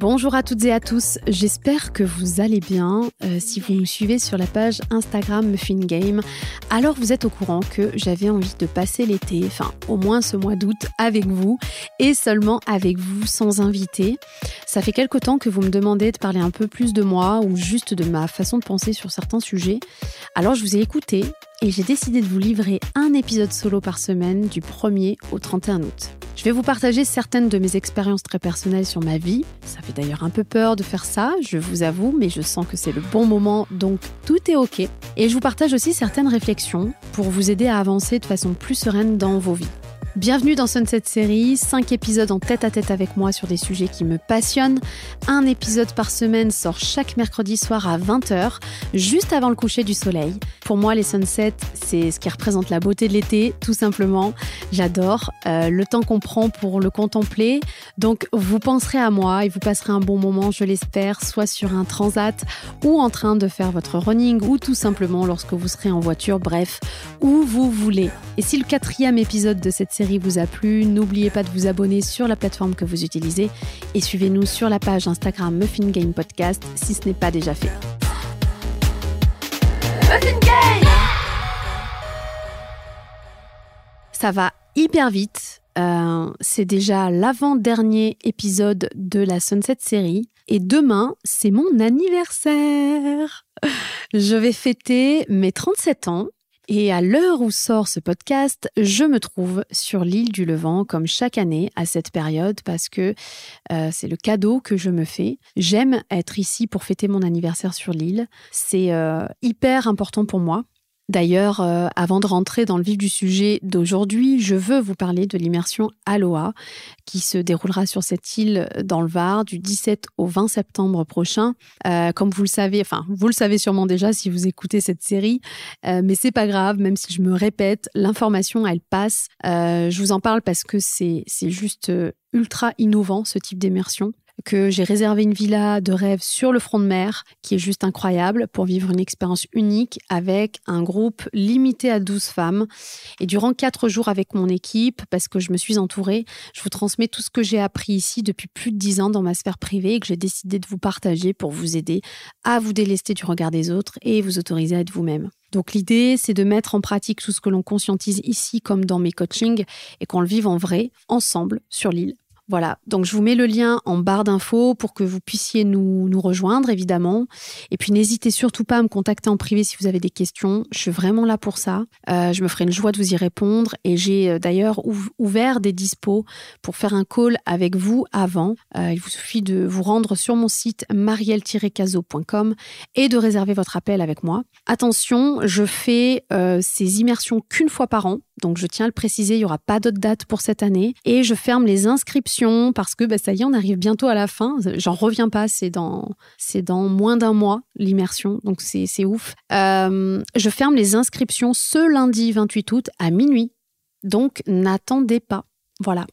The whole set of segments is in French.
Bonjour à toutes et à tous, j'espère que vous allez bien. Euh, si vous me suivez sur la page Instagram Game, alors vous êtes au courant que j'avais envie de passer l'été, enfin au moins ce mois d'août, avec vous et seulement avec vous sans invité. Ça fait quelque temps que vous me demandez de parler un peu plus de moi ou juste de ma façon de penser sur certains sujets. Alors je vous ai écouté et j'ai décidé de vous livrer un épisode solo par semaine du 1er au 31 août. Je vais vous partager certaines de mes expériences très personnelles sur ma vie. Ça fait d'ailleurs un peu peur de faire ça, je vous avoue, mais je sens que c'est le bon moment, donc tout est ok. Et je vous partage aussi certaines réflexions pour vous aider à avancer de façon plus sereine dans vos vies. Bienvenue dans Sunset Série, 5 épisodes en tête à tête avec moi sur des sujets qui me passionnent. Un épisode par semaine sort chaque mercredi soir à 20h, juste avant le coucher du soleil. Pour moi, les sunsets, c'est ce qui représente la beauté de l'été, tout simplement. J'adore euh, le temps qu'on prend pour le contempler. Donc, vous penserez à moi et vous passerez un bon moment, je l'espère, soit sur un transat ou en train de faire votre running ou tout simplement lorsque vous serez en voiture, bref, où vous voulez. Et si le quatrième épisode de cette série vous a plu, n'oubliez pas de vous abonner sur la plateforme que vous utilisez et suivez-nous sur la page Instagram Muffin Game Podcast si ce n'est pas déjà fait. Muffin Game Ça va hyper vite. Euh, c'est déjà l'avant-dernier épisode de la Sunset série. Et demain, c'est mon anniversaire. Je vais fêter mes 37 ans et à l'heure où sort ce podcast, je me trouve sur l'île du Levant comme chaque année à cette période parce que euh, c'est le cadeau que je me fais. J'aime être ici pour fêter mon anniversaire sur l'île. C'est euh, hyper important pour moi. D'ailleurs, euh, avant de rentrer dans le vif du sujet d'aujourd'hui, je veux vous parler de l'immersion Aloha qui se déroulera sur cette île dans le Var du 17 au 20 septembre prochain. Euh, comme vous le savez, enfin, vous le savez sûrement déjà si vous écoutez cette série, euh, mais c'est pas grave, même si je me répète, l'information elle passe. je vous en parle parce que c'est juste ultra innovant ce type d'immersion que j'ai réservé une villa de rêve sur le front de mer, qui est juste incroyable, pour vivre une expérience unique avec un groupe limité à 12 femmes. Et durant quatre jours avec mon équipe, parce que je me suis entourée, je vous transmets tout ce que j'ai appris ici depuis plus de 10 ans dans ma sphère privée et que j'ai décidé de vous partager pour vous aider à vous délester du regard des autres et vous autoriser à être vous-même. Donc l'idée, c'est de mettre en pratique tout ce que l'on conscientise ici comme dans mes coachings et qu'on le vive en vrai, ensemble, sur l'île, voilà, donc je vous mets le lien en barre d'infos pour que vous puissiez nous, rejoindre, évidemment. Et puis n'hésitez surtout pas à me contacter en privé si vous avez des questions. Je suis vraiment là pour ça. Euh, je me ferai une joie de vous y répondre. Et j'ai euh, d'ailleurs ouvert des dispos pour faire un call avec vous avant. Euh, il vous suffit de vous rendre sur mon site marielle-caso.com et de réserver votre appel avec moi. Attention, je fais ces immersions qu'une fois par an. Donc je tiens à le préciser, il n'y aura pas d'autres dates pour cette année. Et je ferme les inscriptions parce que bah, ça y est, on arrive bientôt à la fin. J'en reviens pas, c'est dans, dans moins d'un mois l'immersion, donc c'est, ouf. Euh, je ferme les inscriptions ce lundi 28 août à minuit. Donc n'attendez pas. Voilà.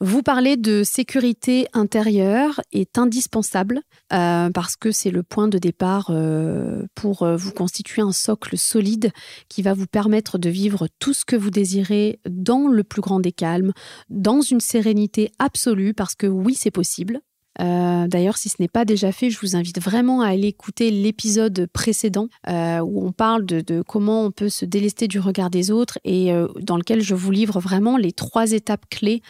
Vous parler de sécurité intérieure est indispensable euh, parce que c'est le point de départ euh, pour euh, vous constituer un socle solide qui va vous permettre de vivre tout ce que vous désirez dans le plus grand des calmes, dans une sérénité absolue parce que oui, c'est possible. D'ailleurs, si ce n'est pas déjà fait, je vous invite vraiment à aller écouter l'épisode précédent où on parle de, comment on peut se délester du regard des autres et dans lequel je vous livre vraiment les trois étapes clés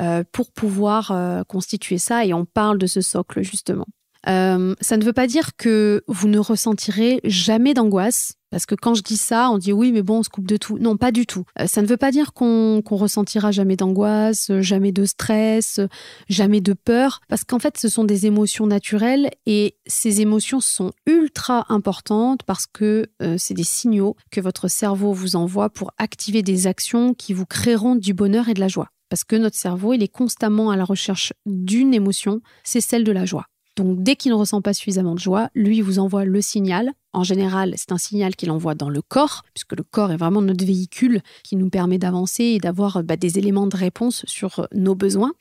euh, pour pouvoir euh, constituer ça. Et on parle de ce socle justement. Euh, ça ne veut pas dire que vous ne ressentirez jamais d'angoisse, parce que quand je dis ça, on dit oui, mais bon, on se coupe de tout. Non, pas du tout. ça ne veut pas dire qu'on ressentira jamais d'angoisse, jamais de stress, jamais de peur, parce qu'en fait, ce sont des émotions naturelles et ces émotions sont ultra importantes parce que c'est des signaux que votre cerveau vous envoie pour activer des actions qui vous créeront du bonheur et de la joie parce que notre cerveau, il est constamment à la recherche d'une émotion, c'est celle de la joie. Donc dès qu'il ne ressent pas suffisamment de joie, lui vous envoie le signal en général, c'est un signal qu'il envoie dans le corps, puisque le corps est vraiment notre véhicule qui nous permet d'avancer et d'avoir bah, des éléments de réponse sur euh, nos besoins.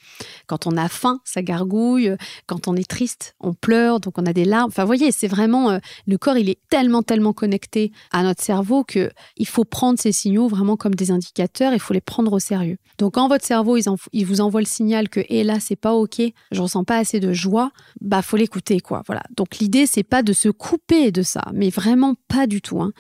Quand on a faim, ça gargouille. Quand on est triste, on pleure, donc on a des larmes. Enfin, vous voyez, c'est vraiment euh, le corps, il est tellement, tellement connecté à notre cerveau que il faut prendre ces signaux vraiment comme des indicateurs. Il faut les prendre au sérieux. Donc, quand votre cerveau, il, vous envoie le signal que, hé, là, c'est pas ok, je ressens pas assez de joie, bah, faut l'écouter, quoi. Voilà. Donc, l'idée, c'est pas de se couper de ça, mais vraiment pas du tout. Hein.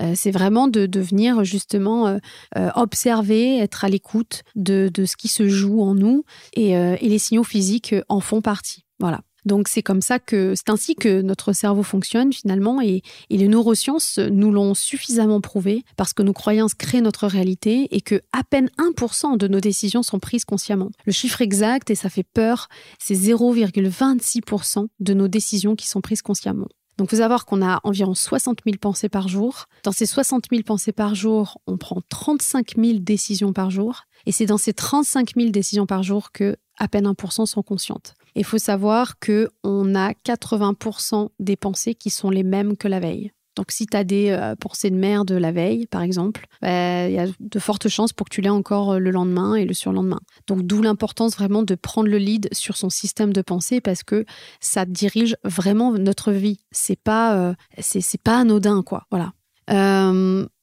Euh, c'est vraiment de, devenir justement euh, euh, observer, être à l'écoute de, ce qui se joue en nous et, les signaux physiques en font partie. Voilà. Donc c'est comme ça que c'est ainsi que notre cerveau fonctionne finalement et, les neurosciences nous l'ont suffisamment prouvé parce que nos croyances créent notre réalité et que à peine 1% de nos décisions sont prises consciemment. Le chiffre exact et ça fait peur, c'est 0,26% de nos décisions qui sont prises consciemment. Donc, il faut savoir qu'on a environ 60 000 pensées par jour. Dans ces 60 000 pensées par jour, on prend 35 000 décisions par jour. Et c'est dans ces 35 000 décisions par jour que à peine 1% sont conscientes. Il faut savoir que on a 80% des pensées qui sont les mêmes que la veille. Donc, si tu as des euh, pensées de merde la veille, par exemple, bah, il y a de fortes chances pour que tu l'aies encore euh, le lendemain et le surlendemain. Donc, d'où l'importance vraiment de prendre le lead sur son système de pensée parce que ça dirige vraiment notre vie. C'est pas, euh, c'est, pas anodin, quoi. Voilà.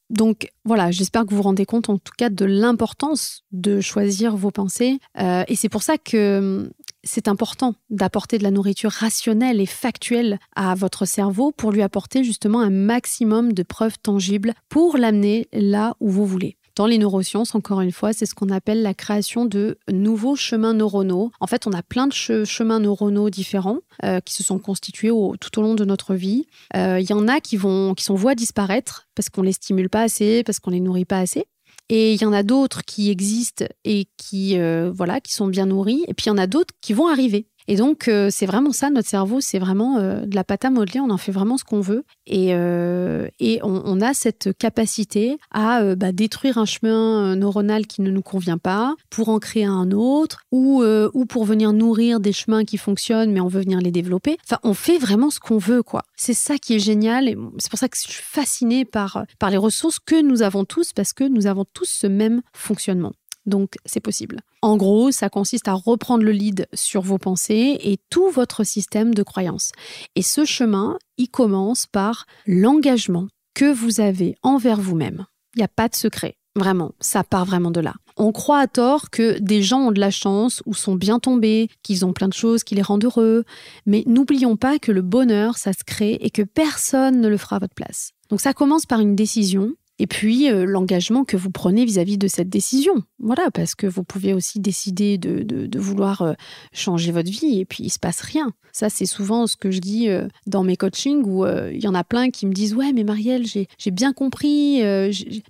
donc voilà, j'espère que vous vous rendez compte en tout cas de l'importance de choisir vos pensées. et c'est pour ça que c'est important d'apporter de la nourriture rationnelle et factuelle à votre cerveau pour lui apporter justement un maximum de preuves tangibles pour l'amener là où vous voulez. Dans les neurosciences, encore une fois, c'est ce qu'on appelle la création de nouveaux chemins neuronaux. En fait, on a plein de chemins neuronaux différents euh, qui se sont constitués tout au long de notre vie. Euh, il y en a qui, vont, qui sont voués disparaître parce qu'on les stimule pas assez, parce qu'on les nourrit pas assez. Et il y en a d'autres qui existent et qui, euh, voilà, qui sont bien nourris. Et puis il y en a d'autres qui vont arriver. Et donc, euh, c'est vraiment ça, notre cerveau, c'est vraiment euh, de la pâte à modeler, on en fait vraiment ce qu'on veut. Et, euh, et on, a cette capacité à bah, détruire un chemin neuronal qui ne nous convient pas pour en créer un autre, ou, ou pour venir nourrir des chemins qui fonctionnent, mais on veut venir les développer. Enfin, on fait vraiment ce qu'on veut, quoi. C'est ça qui est génial, et c'est pour ça que je suis fascinée par, par les ressources que nous avons tous, parce que nous avons tous ce même fonctionnement. Donc, c'est possible. En gros, ça consiste à reprendre le lead sur vos pensées et tout votre système de croyances. Et ce chemin, il commence par l'engagement que vous avez envers vous-même. Il n'y a pas de secret. Vraiment, ça part vraiment de là. On croit à tort que des gens ont de la chance ou sont bien tombés, qu'ils ont plein de choses qui les rendent heureux. Mais n'oublions pas que le bonheur, ça se crée et que personne ne le fera à votre place. Donc ça commence par une décision et puis euh, l'engagement que vous prenez vis-à-vis de cette décision. Voilà, parce que vous pouvez aussi décider de, vouloir euh, changer votre vie et puis il se passe rien. Ça, c'est souvent ce que je dis euh, dans mes coachings où il y en a plein qui me disent Ouais, mais Marielle, j'ai bien compris,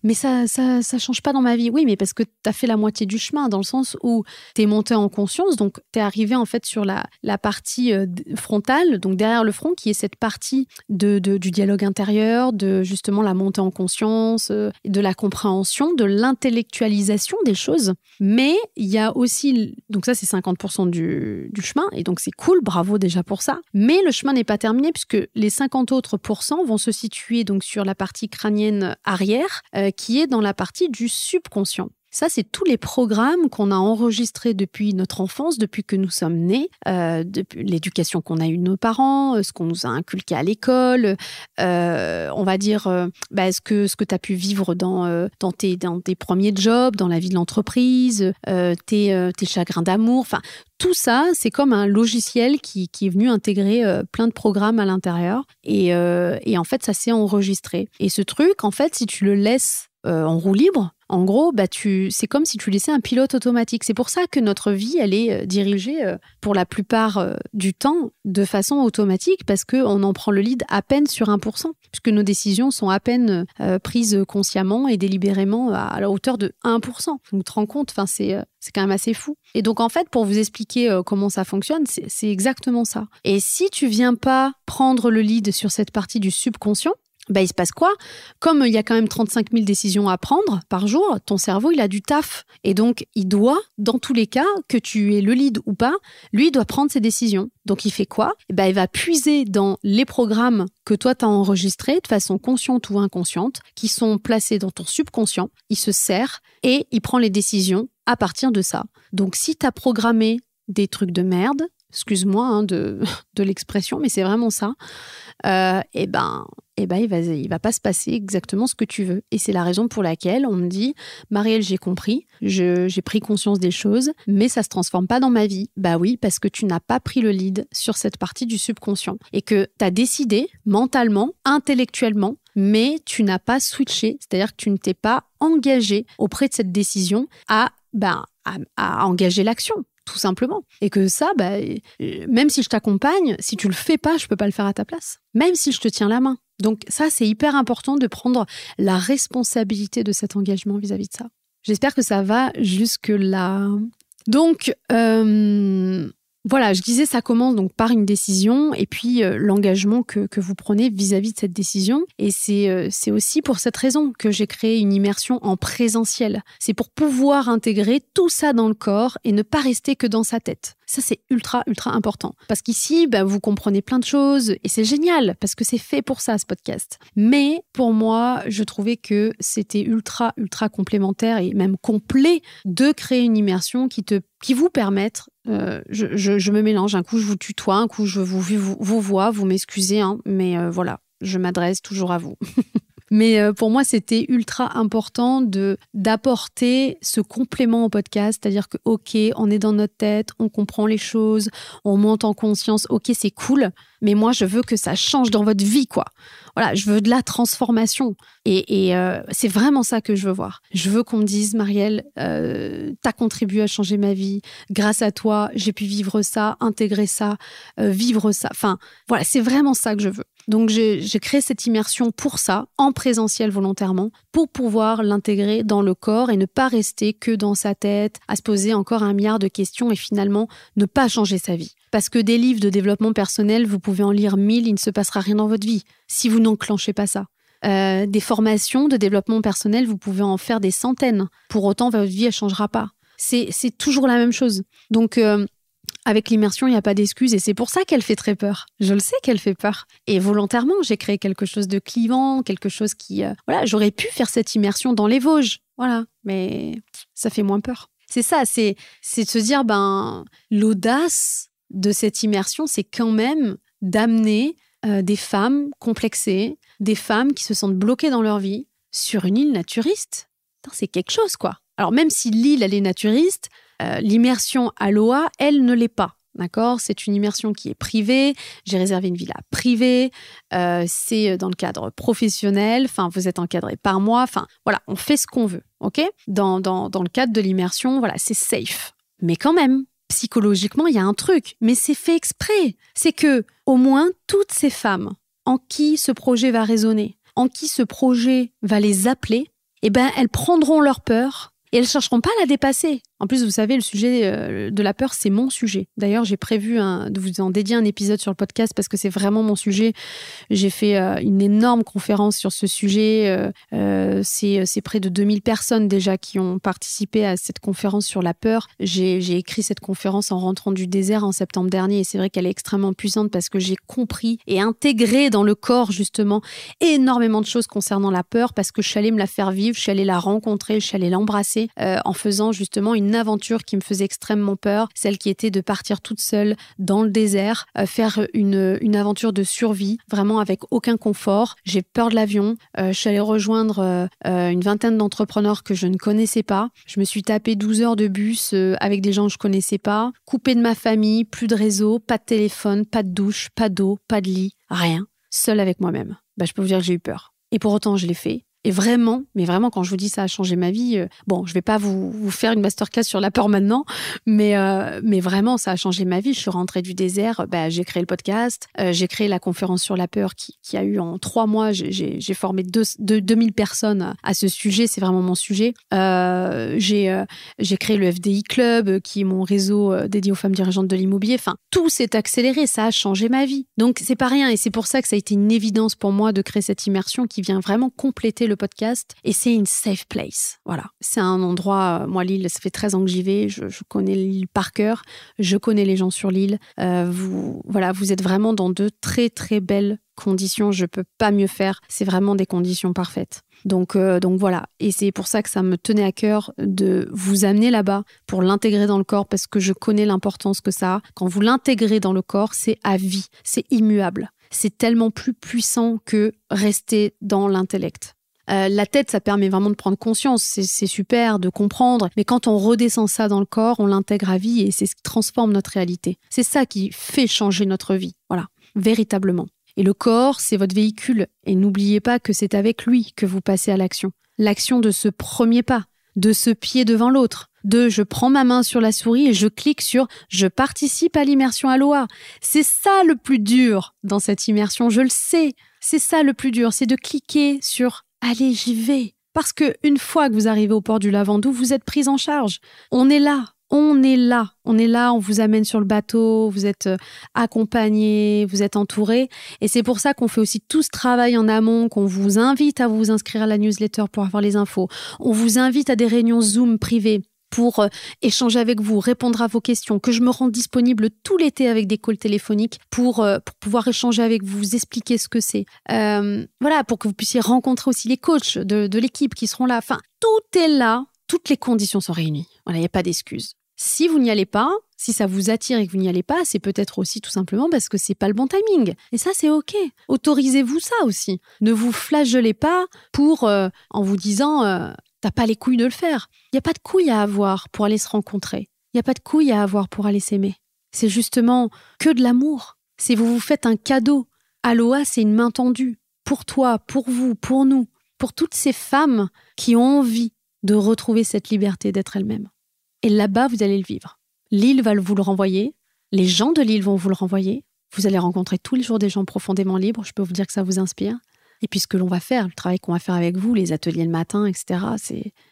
mais ça, ça, change pas dans ma vie. Oui, mais parce que tu as fait la moitié du chemin, dans le sens où tu es monté en conscience, donc tu es arrivé en fait sur la, la partie frontale, donc derrière le front, qui est cette partie de, du dialogue intérieur, de justement la montée en conscience euh, de la compréhension, de l'intellectualisation des choses. Mais il y a aussi, donc ça c'est 50% du, chemin, et donc c'est cool, bravo déjà pour ça. Mais le chemin n'est pas terminé puisque les 50 autres pourcents vont se situer donc sur la partie crânienne arrière, euh, qui est dans la partie du subconscient. Ça, c'est tous les programmes qu'on a enregistrés depuis notre enfance, depuis que nous sommes nés, euh, depuis l'éducation qu'on a eue de nos parents, euh, ce qu'on nous a inculqué à l'école, euh, on va dire bah, ce que, ce que tu as pu vivre dans, dans, tes, dans tes premiers jobs, dans la vie de l'entreprise, tes, tes chagrins d'amour, enfin tout ça, c'est comme un logiciel qui, qui est venu intégrer plein de programmes à l'intérieur. Et, et, en fait, ça s'est enregistré. Et ce truc, en fait, si tu le laisses en roue libre, en gros, bah tu, c'est comme si tu laissais un pilote automatique. C'est pour ça que notre vie, elle est euh, dirigée euh, pour la plupart euh, du temps de façon automatique parce qu'on en prend le lead à peine sur 1%, puisque nos décisions sont à peine prises consciemment et délibérément à la hauteur de 1%. Vous te rends compte, enfin, c'est, c'est quand même assez fou. Et donc, en fait, pour vous expliquer comment ça fonctionne, c'est, c'est exactement ça. Et si tu viens pas prendre le lead sur cette partie du subconscient, bah, il se passe quoi? Comme il y a quand même 35 000 décisions à prendre par jour, ton cerveau, il a du taf. Et donc, il doit, dans tous les cas, que tu aies le lead ou pas, lui, il doit prendre ses décisions. Donc, il fait quoi? Bah, Il va puiser dans les programmes que toi, tu as enregistrés de façon consciente ou inconsciente, qui sont placés dans ton subconscient. Il se sert et il prend les décisions à partir de ça. Donc, si tu as programmé des trucs de merde, excuse-moi hein, de, de l'expression, mais c'est vraiment ça, euh, et eh ben, et eh ben, il va, il va pas se passer exactement ce que tu veux. Et c'est la raison pour laquelle on me dit, Marielle, j'ai compris, j'ai pris conscience des choses, mais ça se transforme pas dans ma vie. Bah oui, parce que tu n'as pas pris le lead sur cette partie du subconscient et que tu as décidé mentalement, intellectuellement, mais tu n'as pas switché, c'est-à-dire que tu ne t'es pas engagé auprès de cette décision à, ben, à engager l'action tout simplement. Et que ça, bah, même si je t'accompagne, si tu le fais pas, je peux pas le faire à ta place. Même si je te tiens la main. Donc ça, c'est hyper important de prendre la responsabilité de cet engagement vis-à-vis de ça. J'espère que ça va jusque là. Donc, euh, voilà, je disais, ça commence donc par une décision et puis euh, l'engagement que, vous prenez vis-à-vis de cette décision. Et euh, c'est aussi pour cette raison que j'ai créé une immersion en présentiel. C'est pour pouvoir intégrer tout ça dans le corps et ne pas rester que dans sa tête. Ça, c'est ultra, ultra important. Parce qu'ici, bah, vous comprenez plein de choses et c'est génial parce que c'est fait pour ça, ce podcast. Mais pour moi, je trouvais que c'était ultra, ultra complémentaire et même complet de créer une immersion qui te qui vous permette, euh, je, me mélange, un coup je vous tutoie, un coup je vous, vous, vous vois, vous m'excusez, hein, mais euh, voilà, je m'adresse toujours à vous. Mais euh, pour moi, c'était ultra important de d'apporter ce complément au podcast, c'est-à-dire que ok, on est dans notre tête, on comprend les choses, on monte en conscience, ok, c'est cool, mais moi je veux que ça change dans votre vie, quoi. Voilà, je veux de la transformation, et, euh, c'est vraiment ça que je veux voir. Je veux qu'on me dise, Marielle, euh, t'as contribué à changer ma vie, grâce à toi, j'ai pu vivre ça, intégrer ça, vivre ça. Enfin, voilà, c'est vraiment ça que je veux. Donc j'ai créé cette immersion pour ça, en présentiel volontairement, pour pouvoir l'intégrer dans le corps et ne pas rester que dans sa tête, à se poser encore un milliard de questions et finalement ne pas changer sa vie. Parce que des livres de développement personnel, vous pouvez en lire mille, il ne se passera rien dans votre vie si vous n'enclenchez pas ça. Euh, des formations de développement personnel, vous pouvez en faire des centaines. Pour autant, votre vie, elle changera pas. C'est toujours la même chose. Donc, euh, avec l'immersion, il n'y a pas d'excuse et c'est pour ça qu'elle fait très peur. Je le sais qu'elle fait peur. Et volontairement, j'ai créé quelque chose de clivant, quelque chose qui... Euh, voilà, j'aurais pu faire cette immersion dans les Vosges. Voilà, mais ça fait moins peur. C'est ça, c'est de se dire, ben, l'audace de cette immersion, c'est quand même d'amener euh, des femmes complexées, des femmes qui se sentent bloquées dans leur vie sur une île naturiste. C'est quelque chose, quoi. Alors même si l'île, elle est naturiste, euh, l'immersion à l'OA, elle ne l'est pas. D'accord? C'est une immersion qui est privée. J'ai réservé une villa privée. Euh, c'est dans le cadre professionnel. Enfin, vous êtes encadré par moi. Enfin, voilà, on fait ce qu'on veut. OK? Dans, dans, dans le cadre de l'immersion, voilà, c'est safe. Mais quand même, psychologiquement, il y a un truc. Mais c'est fait exprès. C'est que, au moins, toutes ces femmes en qui ce projet va résonner, en qui ce projet va les appeler, eh ben, elles prendront leur peur et elles chercheront pas à la dépasser. En plus, vous savez, le sujet euh, de la peur, c'est mon sujet. D'ailleurs, j'ai prévu de vous en dédier un épisode sur le podcast parce que c'est vraiment mon sujet. J'ai fait euh, une énorme conférence sur ce sujet. Euh, c'est près de 2000 personnes déjà qui ont participé à cette conférence sur la peur. J'ai écrit cette conférence en rentrant du désert en septembre dernier et c'est vrai qu'elle est extrêmement puissante parce que j'ai compris et intégré dans le corps justement énormément de choses concernant la peur parce que je suis allée me la faire vivre, je suis allée la rencontrer, je suis allée l'embrasser en faisant justement une une aventure qui me faisait extrêmement peur, celle qui était de partir toute seule dans le désert, euh, faire une, une aventure de survie, vraiment avec aucun confort. J'ai peur de l'avion. Euh, je suis allée rejoindre euh, une vingtaine d'entrepreneurs que je ne connaissais pas. Je me suis tapé 12 heures de bus avec des gens que je connaissais pas, coupé de ma famille, plus de réseau, pas de téléphone, pas de douche, pas d'eau, pas de lit, rien, seule avec moi-même. Bah, je peux vous dire que j'ai eu peur. Et pour autant, je l'ai fait. Et vraiment, mais vraiment, quand je vous dis ça a changé ma vie, euh, bon, je vais pas vous, faire une masterclass sur la peur maintenant, mais, euh, mais vraiment, ça a changé ma vie. Je suis rentrée du désert, bah, j'ai créé le podcast, euh, j'ai créé la conférence sur la peur qui, a eu en trois mois, j'ai formé deux, deux, 2000 personnes à ce sujet, c'est vraiment mon sujet. j'ai j'ai créé le FDI Club, qui est mon réseau dédié aux femmes dirigeantes de l'immobilier. Enfin, tout s'est accéléré, ça a changé ma vie. Donc, c'est pas rien, et c'est pour ça que ça a été une évidence pour moi de créer cette immersion qui vient vraiment compléter le podcast et c'est une safe place. Voilà, c'est un endroit, euh, moi l'île, ça fait 13 ans que j'y vais, je, connais l'île par cœur, je connais les gens sur l'île. Euh, vous, voilà, vous êtes vraiment dans de très très belles conditions, je peux pas mieux faire, c'est vraiment des conditions parfaites. Donc, euh, donc voilà, et c'est pour ça que ça me tenait à cœur de vous amener là-bas pour l'intégrer dans le corps parce que je connais l'importance que ça a. Quand vous l'intégrez dans le corps, c'est à vie, c'est immuable. C'est tellement plus puissant que rester dans l'intellect. Euh, la tête, ça permet vraiment de prendre conscience, c'est super de comprendre, mais quand on redescend ça dans le corps, on l'intègre à vie et c'est ce qui transforme notre réalité. C'est ça qui fait changer notre vie, voilà, véritablement. Et le corps, c'est votre véhicule, et n'oubliez pas que c'est avec lui que vous passez à l'action. L'action de ce premier pas, de ce pied devant l'autre, de je prends ma main sur la souris et je clique sur je participe à l'immersion Aloha. C'est ça le plus dur dans cette immersion, je le sais. C'est ça le plus dur, c'est de cliquer sur allez, j'y vais. Parce que une fois que vous arrivez au port du Lavandou, vous êtes prise en charge. On est là. On est là, on est là, on vous amène sur le bateau, vous êtes euh, accompagné, vous êtes entouré. Et c'est pour ça qu'on fait aussi tout ce travail en amont, qu'on vous invite à vous inscrire à la newsletter pour avoir les infos. On vous invite à des réunions Zoom privées pour euh, échanger avec vous, répondre à vos questions, que je me rende disponible tout l'été avec des calls téléphoniques pour, euh, pour pouvoir échanger avec vous, vous expliquer ce que c'est. Euh, voilà, pour que vous puissiez rencontrer aussi les coachs de, de l'équipe qui seront là. Enfin, tout est là, toutes les conditions sont réunies. Voilà, il n'y a pas d'excuses. Si vous n'y allez pas, si ça vous attire et que vous n'y allez pas, c'est peut-être aussi tout simplement parce que c'est pas le bon timing. Et ça, c'est ok. Autorisez-vous ça aussi. Ne vous flagellez pas pour en vous disant Pas les couilles de le faire. Il n'y a pas de couilles à avoir pour aller se rencontrer. Il n'y a pas de couilles à avoir pour aller s'aimer. C'est justement que de l'amour. Si vous vous faites un cadeau. Aloha, c'est une main tendue. Pour toi, pour vous, pour nous, pour toutes ces femmes qui ont envie de retrouver cette liberté d'être elles-mêmes. Et là-bas, vous allez le vivre. L'île va vous le renvoyer. Les gens de l'île vont vous le renvoyer. Vous allez rencontrer tous les jours des gens profondément libres. Je peux vous dire que ça vous inspire. Et puis ce que l'on va faire, le travail qu'on va faire avec vous, les ateliers le matin, etc.,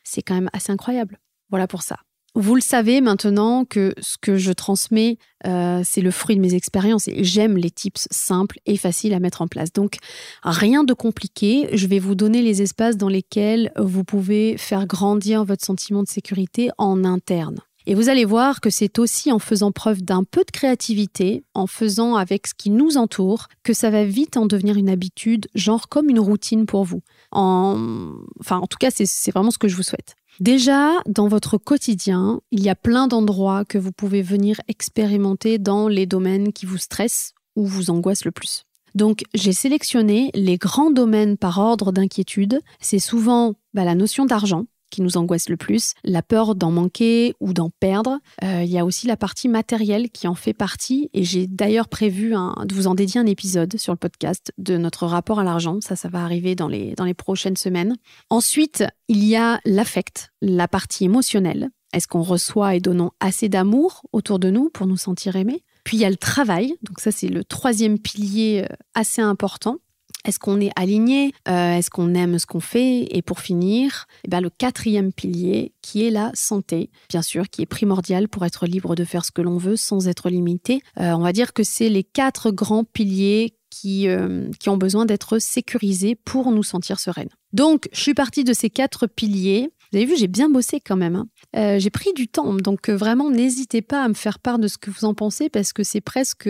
c'est quand même assez incroyable. Voilà pour ça. Vous le savez maintenant que ce que je transmets, euh, c'est le fruit de mes expériences et j'aime les tips simples et faciles à mettre en place. Donc, rien de compliqué. Je vais vous donner les espaces dans lesquels vous pouvez faire grandir votre sentiment de sécurité en interne. Et vous allez voir que c'est aussi en faisant preuve d'un peu de créativité, en faisant avec ce qui nous entoure, que ça va vite en devenir une habitude, genre comme une routine pour vous. En... Enfin, en tout cas, c'est vraiment ce que je vous souhaite. Déjà, dans votre quotidien, il y a plein d'endroits que vous pouvez venir expérimenter dans les domaines qui vous stressent ou vous angoissent le plus. Donc, j'ai sélectionné les grands domaines par ordre d'inquiétude. C'est souvent bah, la notion d'argent, qui nous angoisse le plus, la peur d'en manquer ou d'en perdre. Euh, il y a aussi la partie matérielle qui en fait partie et j'ai d'ailleurs prévu de vous en dédier un épisode sur le podcast de notre rapport à l'argent. Ça, ça va arriver dans les, dans les prochaines semaines. Ensuite, il y a l'affect, la partie émotionnelle. Est-ce qu'on reçoit et donnons assez d'amour autour de nous pour nous sentir aimés? Puis il y a le travail, donc ça c'est le troisième pilier euh, assez important. Est-ce qu'on est aligné euh, Est-ce qu'on aime ce qu'on fait? Et pour finir, eh bien, le quatrième pilier qui est la santé, bien sûr, qui est primordial pour être libre de faire ce que l'on veut sans être limité. Euh, on va dire que c'est les quatre grands piliers qui, euh, qui ont besoin d'être sécurisés pour nous sentir sereines. Donc, je suis partie de ces quatre piliers. Vous avez vu, j'ai bien bossé quand même. Hein. j'ai pris du temps, donc vraiment n'hésitez pas à me faire part de ce que vous en pensez parce que c'est presque,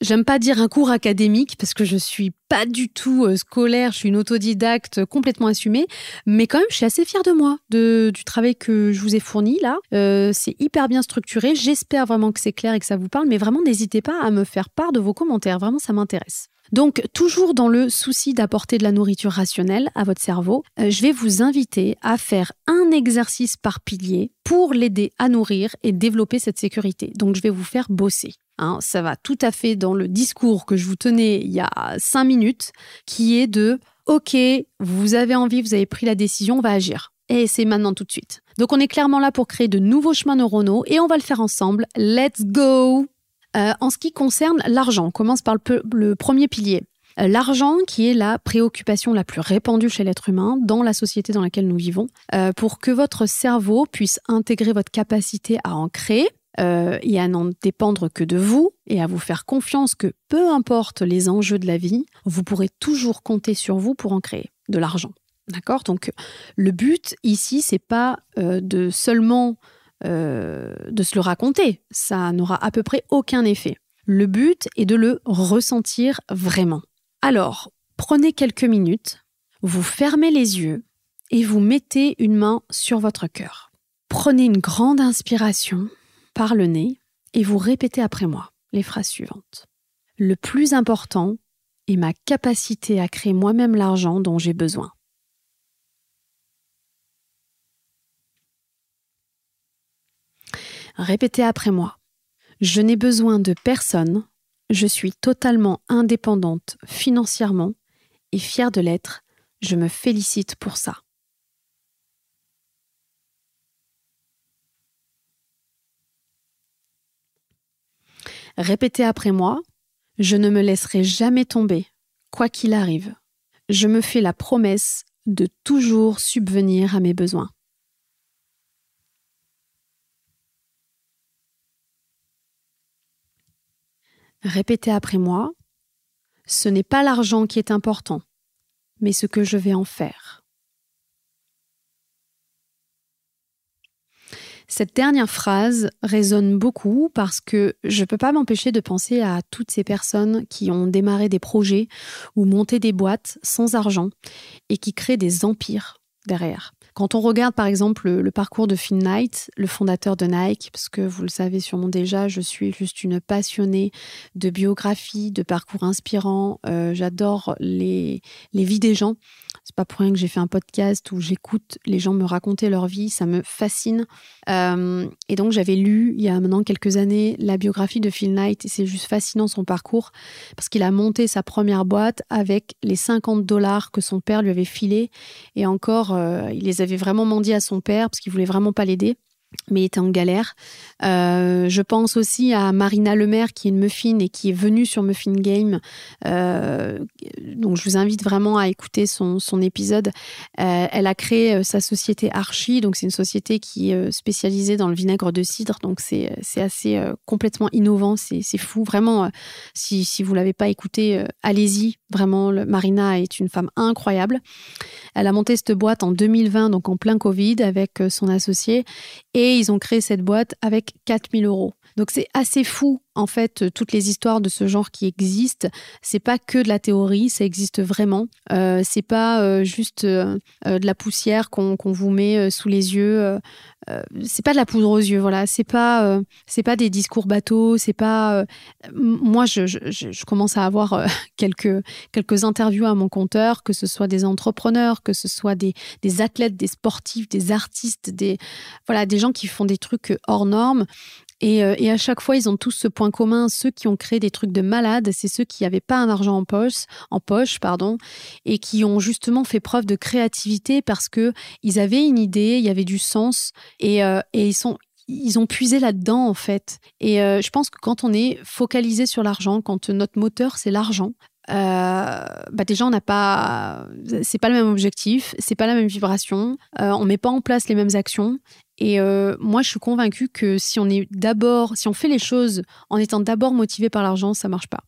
J'aime pas dire un cours académique parce que je suis pas du tout euh, scolaire, je suis une autodidacte complètement assumée, mais quand même je suis assez fière de moi, de, du travail que je vous ai fourni là. Euh, c'est hyper bien structuré, j'espère vraiment que c'est clair et que ça vous parle, mais vraiment n'hésitez pas à me faire part de vos commentaires, vraiment ça m'intéresse. Donc, toujours dans le souci d'apporter de la nourriture rationnelle à votre cerveau, euh, je vais vous inviter à faire un exercice par pilier pour l'aider à nourrir et développer cette sécurité. Donc, je vais vous faire bosser. Hein, ça va tout à fait dans le discours que je vous tenais il y a cinq minutes, qui est de ok, vous avez envie, vous avez pris la décision, on va agir. Et c'est maintenant tout de suite. Donc on est clairement là pour créer de nouveaux chemins neuronaux et on va le faire ensemble. Let's go euh, En ce qui concerne l'argent, on commence par le, premier pilier. Euh, l'argent qui est la préoccupation la plus répandue chez l'être humain dans la société dans laquelle nous vivons. Euh, pour que votre cerveau puisse intégrer votre capacité à en créer, et à n'en dépendre que de vous et à vous faire confiance que peu importe les enjeux de la vie, vous pourrez toujours compter sur vous pour en créer de l'argent. D'accord? Donc, le but ici, c'est pas de seulement euh, de se le raconter. Ça n'aura à peu près aucun effet. Le but est de le ressentir vraiment. Alors, prenez quelques minutes, vous fermez les yeux et vous mettez une main sur votre cœur. Prenez une grande inspiration par le nez et vous répétez après moi les phrases suivantes. Le plus important est ma capacité à créer moi-même l'argent dont j'ai besoin. Répétez après moi. Je n'ai besoin de personne, je suis totalement indépendante financièrement et fière de l'être, je me félicite pour ça. Répétez après moi, je ne me laisserai jamais tomber, quoi qu'il arrive. Je me fais la promesse de toujours subvenir à mes besoins. Répétez après moi. Ce n'est pas l'argent qui est important, mais ce que je vais en faire. Cette dernière phrase résonne beaucoup parce que je ne peux pas m'empêcher de penser à toutes ces personnes qui ont démarré des projets ou monté des boîtes sans argent et qui créent des empires derrière. Quand on regarde par exemple le, parcours de Phil Knight, le fondateur de Nike, parce que vous le savez sûrement déjà, je suis juste une passionnée de biographie, de parcours inspirants. Euh, j'adore les, les vies des gens. C'est pas pour rien que j'ai fait un podcast où j'écoute les gens me raconter leur vie, ça me fascine. Euh, et donc j'avais lu il y a maintenant quelques années la biographie de Phil Knight et c'est juste fascinant son parcours parce qu'il a monté sa première boîte avec les 50 dollars que son père lui avait filés et encore euh, il les avait vraiment mendiés à son père parce qu'il voulait vraiment pas l'aider mais était en galère. Euh, je pense aussi à Marina Lemaire, qui est une muffin et qui est venue sur Muffin Game. Euh, donc, je vous invite vraiment à écouter son, épisode. Euh, elle a créé sa société Archie. Donc, c'est une société qui est spécialisée dans le vinaigre de cidre. Donc, c'est assez complètement innovant. C'est fou. Vraiment, si, si vous l'avez pas écouté, allez-y. Vraiment, Marina est une femme incroyable. Elle a monté cette boîte en 2020, donc en plein Covid, avec son associé. Et ils ont créé cette boîte avec 4000 euros. Donc c'est assez fou en fait toutes les histoires de ce genre qui existent. C'est pas que de la théorie, ça existe vraiment. Euh, c'est pas euh, juste euh, de la poussière qu'on vous met sous les yeux. c'est pas de la poudre aux yeux, voilà. C'est pas c'est pas des discours bateaux. C'est pas moi je, je, commence à avoir quelques quelques interviews à mon compteur, que ce soit des entrepreneurs, que ce soit des, des athlètes, des sportifs, des artistes, des voilà des gens qui font des trucs hors normes euh, et, à chaque fois, ils ont tous ce point commun. Ceux qui ont créé des trucs de malades, c'est ceux qui n'avaient pas un argent en poche, en poche, pardon, et qui ont justement fait preuve de créativité parce que ils avaient une idée, il y avait du sens, et, euh, ils ils ont puisé là-dedans en fait. Et euh, je pense que quand on est focalisé sur l'argent, quand notre moteur c'est l'argent, bah déjà on n'a pas, c'est pas le même objectif, c'est pas la même vibration, euh, on met pas en place les mêmes actions et euh, moi, je suis convaincue que si on est d'abord, si on fait les choses en étant d'abord motivé par l'argent, ça marche pas.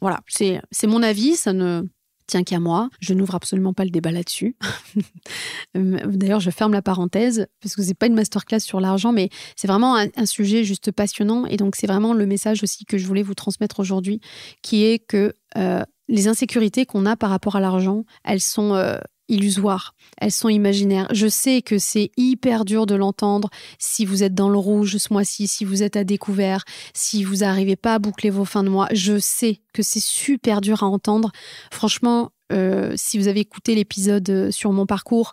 Voilà, c'est mon avis, ça ne tient qu'à moi. Je n'ouvre absolument pas le débat là-dessus. D'ailleurs, je ferme la parenthèse parce que c'est pas une masterclass sur l'argent, mais c'est vraiment un, sujet juste passionnant. Et donc, c'est vraiment le message aussi que je voulais vous transmettre aujourd'hui, qui est que euh, les insécurités qu'on a par rapport à l'argent, elles sont euh, illusoires, elles sont imaginaires. Je sais que c'est hyper dur de l'entendre si vous êtes dans le rouge ce mois-ci, si vous êtes à découvert, si vous n'arrivez pas à boucler vos fins de mois. Je sais que c'est super dur à entendre. Franchement, euh, si vous avez écouté l'épisode euh, sur mon parcours,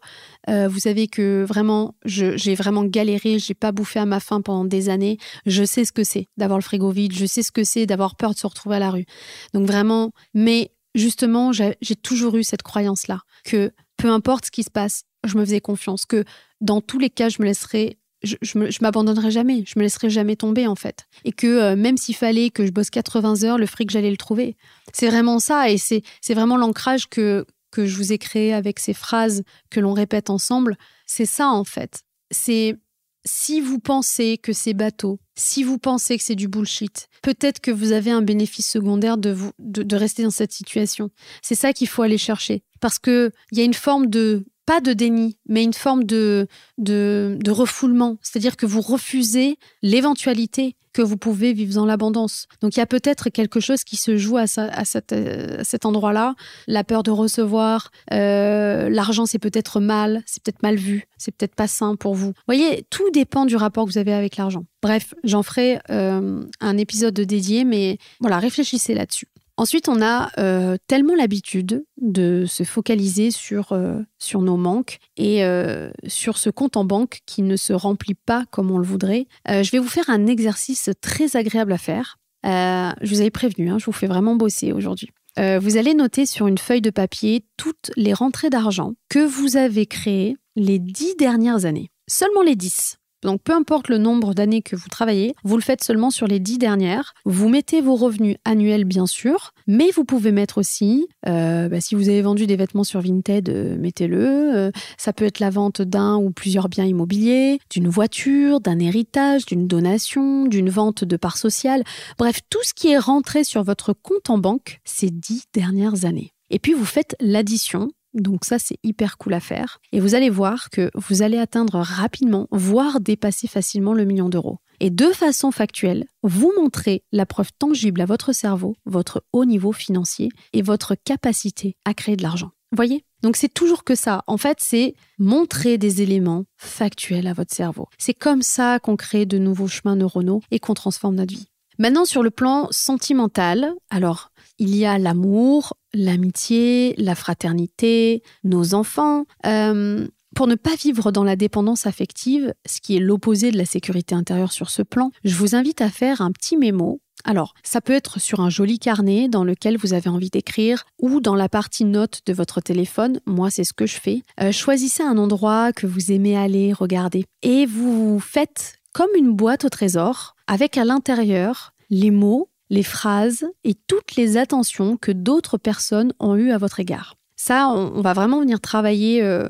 euh, vous savez que vraiment, j'ai vraiment galéré, j'ai pas bouffé à ma faim pendant des années. Je sais ce que c'est d'avoir le frigo vide, je sais ce que c'est d'avoir peur de se retrouver à la rue. Donc vraiment, mais justement, j'ai toujours eu cette croyance-là, que peu importe ce qui se passe, je me faisais confiance, que dans tous les cas, je me laisserais je, m'abandonnerai jamais, je me laisserai jamais tomber en fait. Et que euh, même s'il fallait que je bosse 80 heures, le fric, j'allais le trouver. C'est vraiment ça et c'est vraiment l'ancrage que, que je vous ai créé avec ces phrases que l'on répète ensemble. C'est ça en fait. C'est si vous pensez que c'est bateau, si vous pensez que c'est du bullshit, peut-être que vous avez un bénéfice secondaire de, vous, de, rester dans cette situation. C'est ça qu'il faut aller chercher. Parce qu'il y a une forme de, pas de déni, mais une forme de, de, refoulement. C'est-à-dire que vous refusez l'éventualité que vous pouvez vivre dans l'abondance. Donc il y a peut-être quelque chose qui se joue à, à, cet endroit-là. La peur de recevoir, euh, l'argent c'est peut-être mal, c'est peut-être mal vu, c'est peut-être pas sain pour vous. Vous voyez, tout dépend du rapport que vous avez avec l'argent. Bref, j'en ferai euh, un épisode dédié, mais voilà, réfléchissez là-dessus. Ensuite, on a euh, tellement l'habitude de se focaliser sur, euh, nos manques et euh, sur ce compte en banque qui ne se remplit pas comme on le voudrait. je vais vous faire un exercice très agréable à faire. je vous avais prévenu, hein, je vous fais vraiment bosser aujourd'hui. vous allez noter sur une feuille de papier toutes les rentrées d'argent que vous avez créées les dix dernières années. Seulement les dix. Donc peu importe le nombre d'années que vous travaillez, vous le faites seulement sur les dix dernières. Vous mettez vos revenus annuels bien sûr, mais vous pouvez mettre aussi, euh, bah, si vous avez vendu des vêtements sur Vinted, euh, mettez-le. Euh, ça peut être la vente d'un ou plusieurs biens immobiliers, d'une voiture, d'un héritage, d'une donation, d'une vente de parts sociales. Bref, tout ce qui est rentré sur votre compte en banque ces dix dernières années. Et puis vous faites l'addition donc ça, c'est hyper cool à faire. Et vous allez voir que vous allez atteindre rapidement, voire dépasser facilement le million d'euros. Et de façon factuelle, vous montrez la preuve tangible à votre cerveau, votre haut niveau financier et votre capacité à créer de l'argent. Voyez? Donc c'est toujours que ça. En fait, c'est montrer des éléments factuels à votre cerveau. C'est comme ça qu'on crée de nouveaux chemins neuronaux et qu'on transforme notre vie. Maintenant, sur le plan sentimental, alors il y a l'amour, l'amitié, la fraternité, nos enfants. Euh, pour ne pas vivre dans la dépendance affective, ce qui est l'opposé de la sécurité intérieure sur ce plan, je vous invite à faire un petit mémo. Alors, ça peut être sur un joli carnet dans lequel vous avez envie d'écrire ou dans la partie notes de votre téléphone. Moi, c'est ce que je fais. Euh, choisissez un endroit que vous aimez aller regarder et vous faites comme une boîte au trésor avec à l'intérieur les mots les phrases et toutes les attentions que d'autres personnes ont eues à votre égard. Ça, on, va vraiment venir travailler, euh,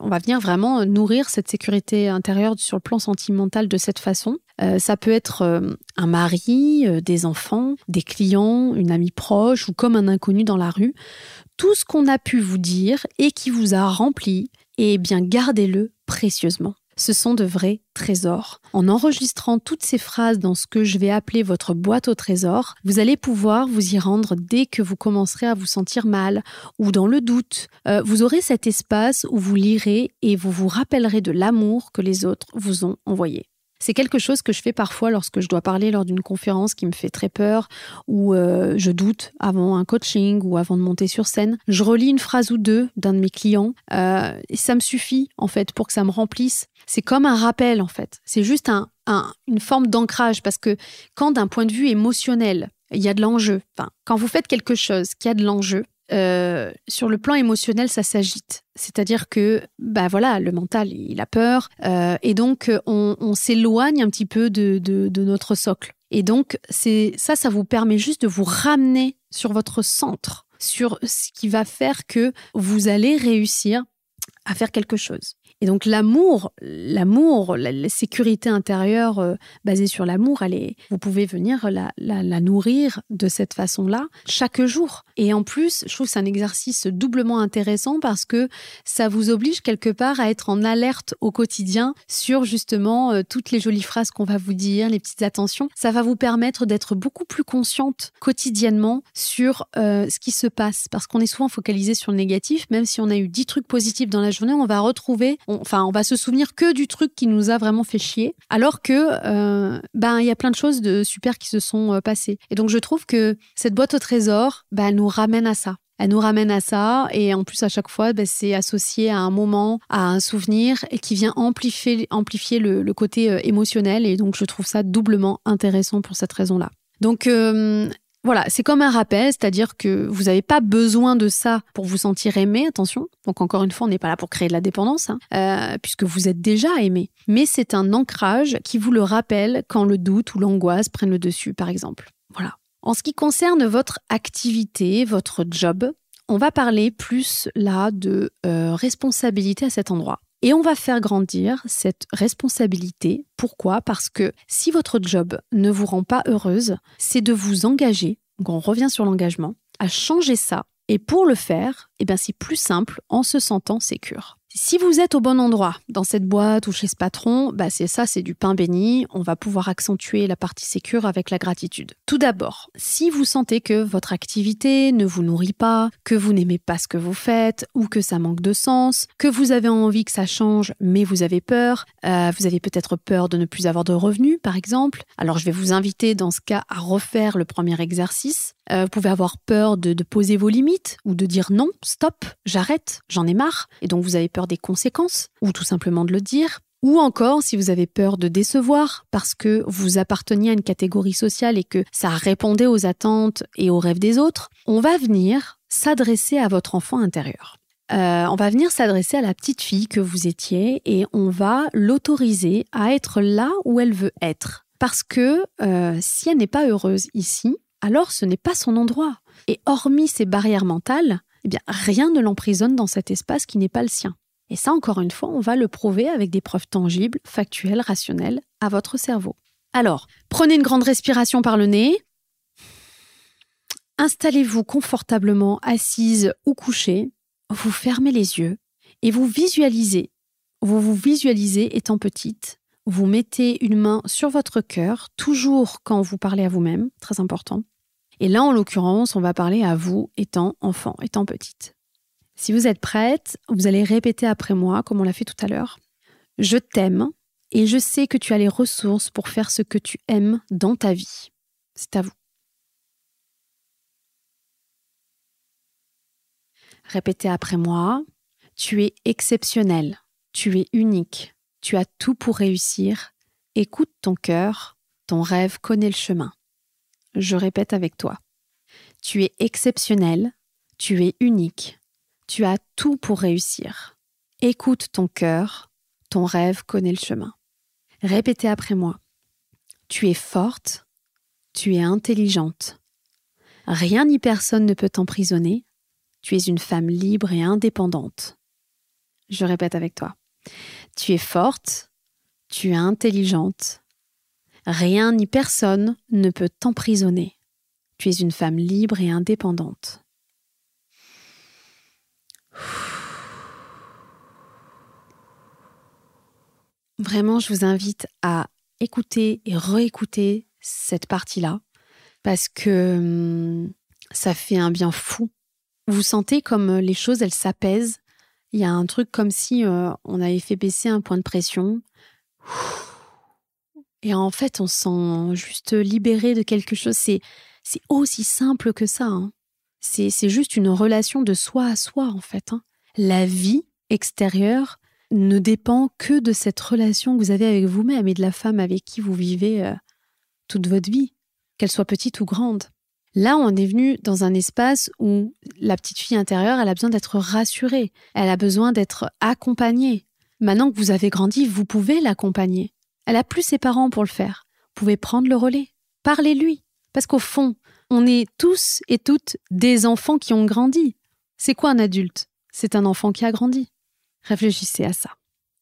on va venir vraiment nourrir cette sécurité intérieure sur le plan sentimental de cette façon. Euh, ça peut être euh, un mari, des enfants, des clients, une amie proche ou comme un inconnu dans la rue. Tout ce qu'on a pu vous dire et qui vous a rempli, eh bien gardez-le précieusement. Ce sont de vrais trésors. En enregistrant toutes ces phrases dans ce que je vais appeler votre boîte au trésor, vous allez pouvoir vous y rendre dès que vous commencerez à vous sentir mal ou dans le doute. Euh, vous aurez cet espace où vous lirez et vous vous rappellerez de l'amour que les autres vous ont envoyé. C'est quelque chose que je fais parfois lorsque je dois parler lors d'une conférence qui me fait très peur ou euh, je doute avant un coaching ou avant de monter sur scène. Je relis une phrase ou deux d'un de mes clients euh, et ça me suffit en fait pour que ça me remplisse. C'est comme un rappel en fait. C'est juste un, une forme d'ancrage parce que quand d'un point de vue émotionnel, il y a de l'enjeu. Enfin, quand vous faites quelque chose qui a de l'enjeu, euh, sur le plan émotionnel, ça s'agite. C'est-à-dire que, bah voilà, le mental, il a peur, euh, et donc on, s'éloigne un petit peu de, de, notre socle. Et donc, c'est ça, ça vous permet juste de vous ramener sur votre centre, sur ce qui va faire que vous allez réussir à faire quelque chose. Et donc l'amour, l'amour, la, sécurité intérieure euh, basée sur l'amour, vous pouvez venir la, nourrir de cette façon-là chaque jour. Et en plus, je trouve que c'est un exercice doublement intéressant parce que ça vous oblige quelque part à être en alerte au quotidien sur justement euh, toutes les jolies phrases qu'on va vous dire, les petites attentions. Ça va vous permettre d'être beaucoup plus consciente quotidiennement sur euh, ce qui se passe parce qu'on est souvent focalisé sur le négatif, même si on a eu dix trucs positifs dans la journée, on va retrouver enfin, on va se souvenir que du truc qui nous a vraiment fait chier, alors que euh, ben il y a plein de choses de super qui se sont euh, passées. Et donc je trouve que cette boîte au trésor, ben, elle nous ramène à ça. Elle nous ramène à ça et en plus à chaque fois, ben, c'est associé à un moment, à un souvenir et qui vient amplifier, le, côté euh, émotionnel et donc je trouve ça doublement intéressant pour cette raison-là. Donc voilà, c'est comme un rappel, c'est-à-dire que vous n'avez pas besoin de ça pour vous sentir aimé, attention. Donc encore une fois, on n'est pas là pour créer de la dépendance, hein, euh, puisque vous êtes déjà aimé. Mais c'est un ancrage qui vous le rappelle quand le doute ou l'angoisse prennent le dessus, par exemple. Voilà. En ce qui concerne votre activité, votre job, on va parler plus là de euh, responsabilité à cet endroit. Et on va faire grandir cette responsabilité. Pourquoi? Parce que si votre job ne vous rend pas heureuse, c'est de vous engager, donc on revient sur l'engagement, à changer ça. Et pour le faire, eh bien c'est plus simple en se sentant sécure. Si vous êtes au bon endroit, dans cette boîte ou chez ce patron, bah c'est ça, c'est du pain béni. On va pouvoir accentuer la partie sécure avec la gratitude. Tout d'abord, si vous sentez que votre activité ne vous nourrit pas, que vous n'aimez pas ce que vous faites ou que ça manque de sens, que vous avez envie que ça change mais vous avez peur, euh, vous avez peut-être peur de ne plus avoir de revenus par exemple, alors je vais vous inviter dans ce cas à refaire le premier exercice. Euh, vous pouvez avoir peur de, de poser vos limites ou de dire non, stop, j'arrête, j'en ai marre. Et donc vous avez peur des conséquences, ou tout simplement de le dire. Ou encore, si vous avez peur de décevoir parce que vous apparteniez à une catégorie sociale et que ça répondait aux attentes et aux rêves des autres, on va venir s'adresser à votre enfant intérieur. Euh, on va venir s'adresser à la petite fille que vous étiez et on va l'autoriser à être là où elle veut être. Parce que euh, si elle n'est pas heureuse ici, alors ce n'est pas son endroit. Et hormis ces barrières mentales, eh bien rien ne l'emprisonne dans cet espace qui n'est pas le sien. Et ça, encore une fois, on va le prouver avec des preuves tangibles, factuelles, rationnelles à votre cerveau. Alors, prenez une grande respiration par le nez. Installez-vous confortablement assise ou couchée. Vous fermez les yeux et vous visualisez. Vous vous visualisez étant petite. Vous mettez une main sur votre cœur, toujours quand vous parlez à vous-même, très important. Et là, en l'occurrence, on va parler à vous étant enfant, étant petite. Si vous êtes prête, vous allez répéter après moi, comme on l'a fait tout à l'heure. Je t'aime et je sais que tu as les ressources pour faire ce que tu aimes dans ta vie. C'est à vous. Répétez après moi. Tu es exceptionnel. Tu es unique. Tu as tout pour réussir. Écoute ton cœur. Ton rêve connaît le chemin. Je répète avec toi. Tu es exceptionnel. Tu es unique. Tu as tout pour réussir. Écoute ton cœur, ton rêve connaît le chemin. Répétez après moi. Tu es forte, tu es intelligente. Rien ni personne ne peut t'emprisonner. Tu es une femme libre et indépendante. Je répète avec toi. Tu es forte, tu es intelligente. Rien ni personne ne peut t'emprisonner. Tu es une femme libre et indépendante. Vraiment, je vous invite à écouter et réécouter cette partie-là parce que hum, ça fait un bien fou. Vous sentez comme les choses, elles s'apaisent. Il y a un truc comme si euh, on avait fait baisser un point de pression. Et en fait, on se sent juste libéré de quelque chose. C'est, c'est aussi simple que ça. Hein. C'est, juste une relation de soi à soi, en fait. Hein. La vie extérieure, ne dépend que de cette relation que vous avez avec vous-même et de la femme avec qui vous vivez euh, toute votre vie, qu'elle soit petite ou grande. Là, on est venu dans un espace où la petite fille intérieure, elle a besoin d'être rassurée, elle a besoin d'être accompagnée. Maintenant que vous avez grandi, vous pouvez l'accompagner. Elle a plus ses parents pour le faire. Vous pouvez prendre le relais. Parlez-lui. Parce qu'au fond, on est tous et toutes des enfants qui ont grandi. C'est quoi un adulte? C'est un enfant qui a grandi. Réfléchissez à ça.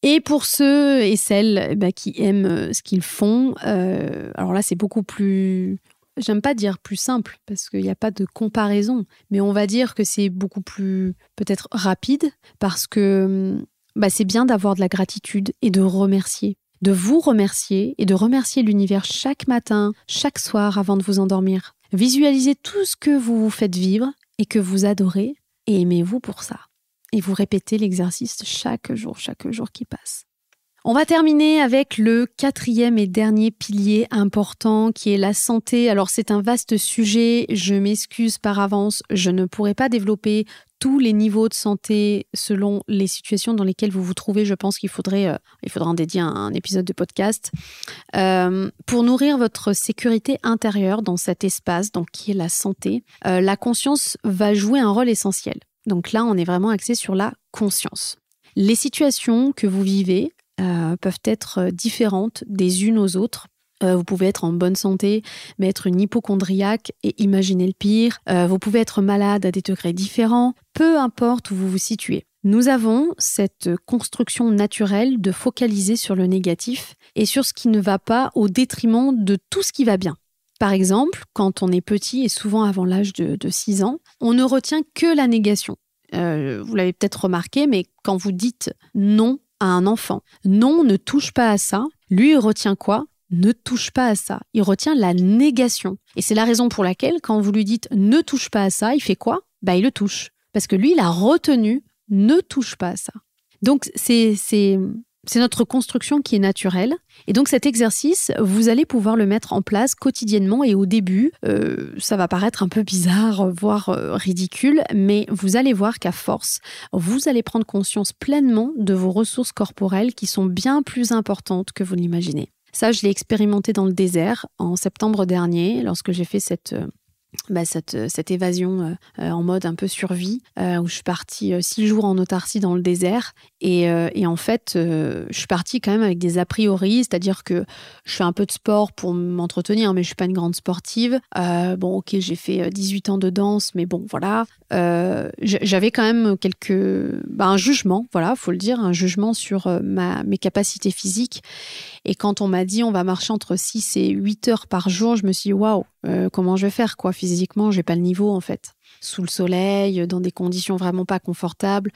Et pour ceux et celles eh ben, qui aiment euh, ce qu'ils font, euh, alors là c'est beaucoup plus, j'aime pas dire plus simple parce qu'il n'y a pas de comparaison, mais on va dire que c'est beaucoup plus peut-être rapide parce que bah, c'est bien d'avoir de la gratitude et de remercier, de vous remercier et de remercier l'univers chaque matin, chaque soir avant de vous endormir. Visualisez tout ce que vous vous faites vivre et que vous adorez et aimez-vous pour ça et vous répétez l'exercice chaque jour, chaque jour qui passe. On va terminer avec le quatrième et dernier pilier important qui est la santé. Alors c'est un vaste sujet, je m'excuse par avance, je ne pourrai pas développer tous les niveaux de santé selon les situations dans lesquelles vous vous trouvez. Je pense qu'il faudrait, euh, il faudra en dédier un, épisode de podcast. Euh, pour nourrir votre sécurité intérieure dans cet espace, donc qui est la santé, euh, la conscience va jouer un rôle essentiel. Donc là, on est vraiment axé sur la conscience. Les situations que vous vivez, peuvent être différentes des unes aux autres. Euh, vous pouvez être en bonne santé, mais être une hypochondriaque et imaginer le pire. vous pouvez être malade à des degrés différents, peu importe où vous vous situez. Nous avons cette construction naturelle de focaliser sur le négatif et sur ce qui ne va pas au détriment de tout ce qui va bien. Par exemple, quand on est petit et souvent avant l'âge de, de 6 ans, on ne retient que la négation. vous l'avez peut-être remarqué, mais quand vous dites non un enfant. Non, ne touche pas à ça. Lui, retient quoi? Ne touche pas à ça. Il retient la négation. Et c'est la raison pour laquelle, quand vous lui dites ne touche pas à ça, il fait quoi? Bah, il le touche. Parce que lui, il a retenu ne touche pas à ça. Donc, c'est c'est notre construction qui est naturelle. Et donc cet exercice, vous allez pouvoir le mettre en place quotidiennement et au début, euh, ça va paraître un peu bizarre, voire euh, ridicule, mais vous allez voir qu'à force, vous allez prendre conscience pleinement de vos ressources corporelles qui sont bien plus importantes que vous l'imaginez. Ça, je l'ai expérimenté dans le désert en septembre dernier, lorsque j'ai fait cette euh, bah, cette, cette, évasion euh, euh, en mode un peu survie, euh, où je suis partie six jours en autarcie dans le désert. Et, en fait, je suis partie quand même avec des a priori, c'est-à-dire que je fais un peu de sport pour m'entretenir, mais je suis pas une grande sportive. bon, ok, j'ai fait 18 ans de danse, mais bon, voilà. J'avais quand même quelques... Bah, un jugement, voilà, faut le dire, un jugement sur mes capacités physiques. Et quand on m'a dit on va marcher entre 6 et 8 heures par jour, je me suis dit waouh, comment je vais faire quoi? Physiquement, j'ai pas le niveau en fait. Sous le soleil, dans des conditions vraiment pas confortables.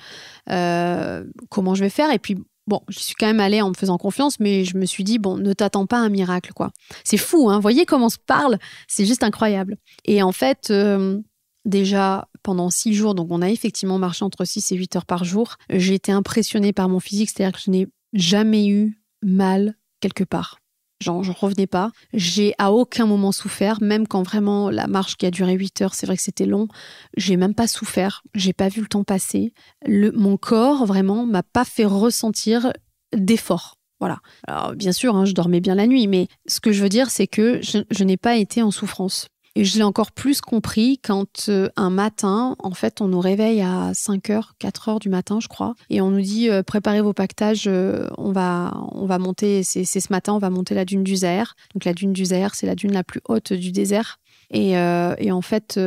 Euh, comment je vais faire? Et puis bon, je suis quand même allée en me faisant confiance, mais je me suis dit bon, ne t'attends pas à un miracle quoi. C'est fou, hein? Voyez comment on se parle, c'est juste incroyable. Et en fait. Euh, déjà pendant six jours, donc on a effectivement marché entre 6 et 8 heures par jour. J'ai été impressionnée par mon physique, c'est-à-dire que je n'ai jamais eu mal quelque part. Genre, je revenais pas. J'ai à aucun moment souffert, même quand vraiment la marche qui a duré 8 heures, c'est vrai que c'était long. J'ai même pas souffert. J'ai pas vu le temps passer. Mon corps, vraiment, m'a pas fait ressentir d'effort. Voilà. Alors, bien sûr, hein, je dormais bien la nuit, mais ce que je veux dire, c'est que je n'ai pas été en souffrance. Et je l'ai encore plus compris quand euh, un matin, en fait, on nous réveille à 5 h 4 h du matin, je crois, et on nous dit euh, préparez vos pactages, euh, on, va, on va monter, c'est ce matin, on va monter la dune du Zaire. Donc la dune du Zaire, c'est la dune la plus haute du désert. Et, et en fait,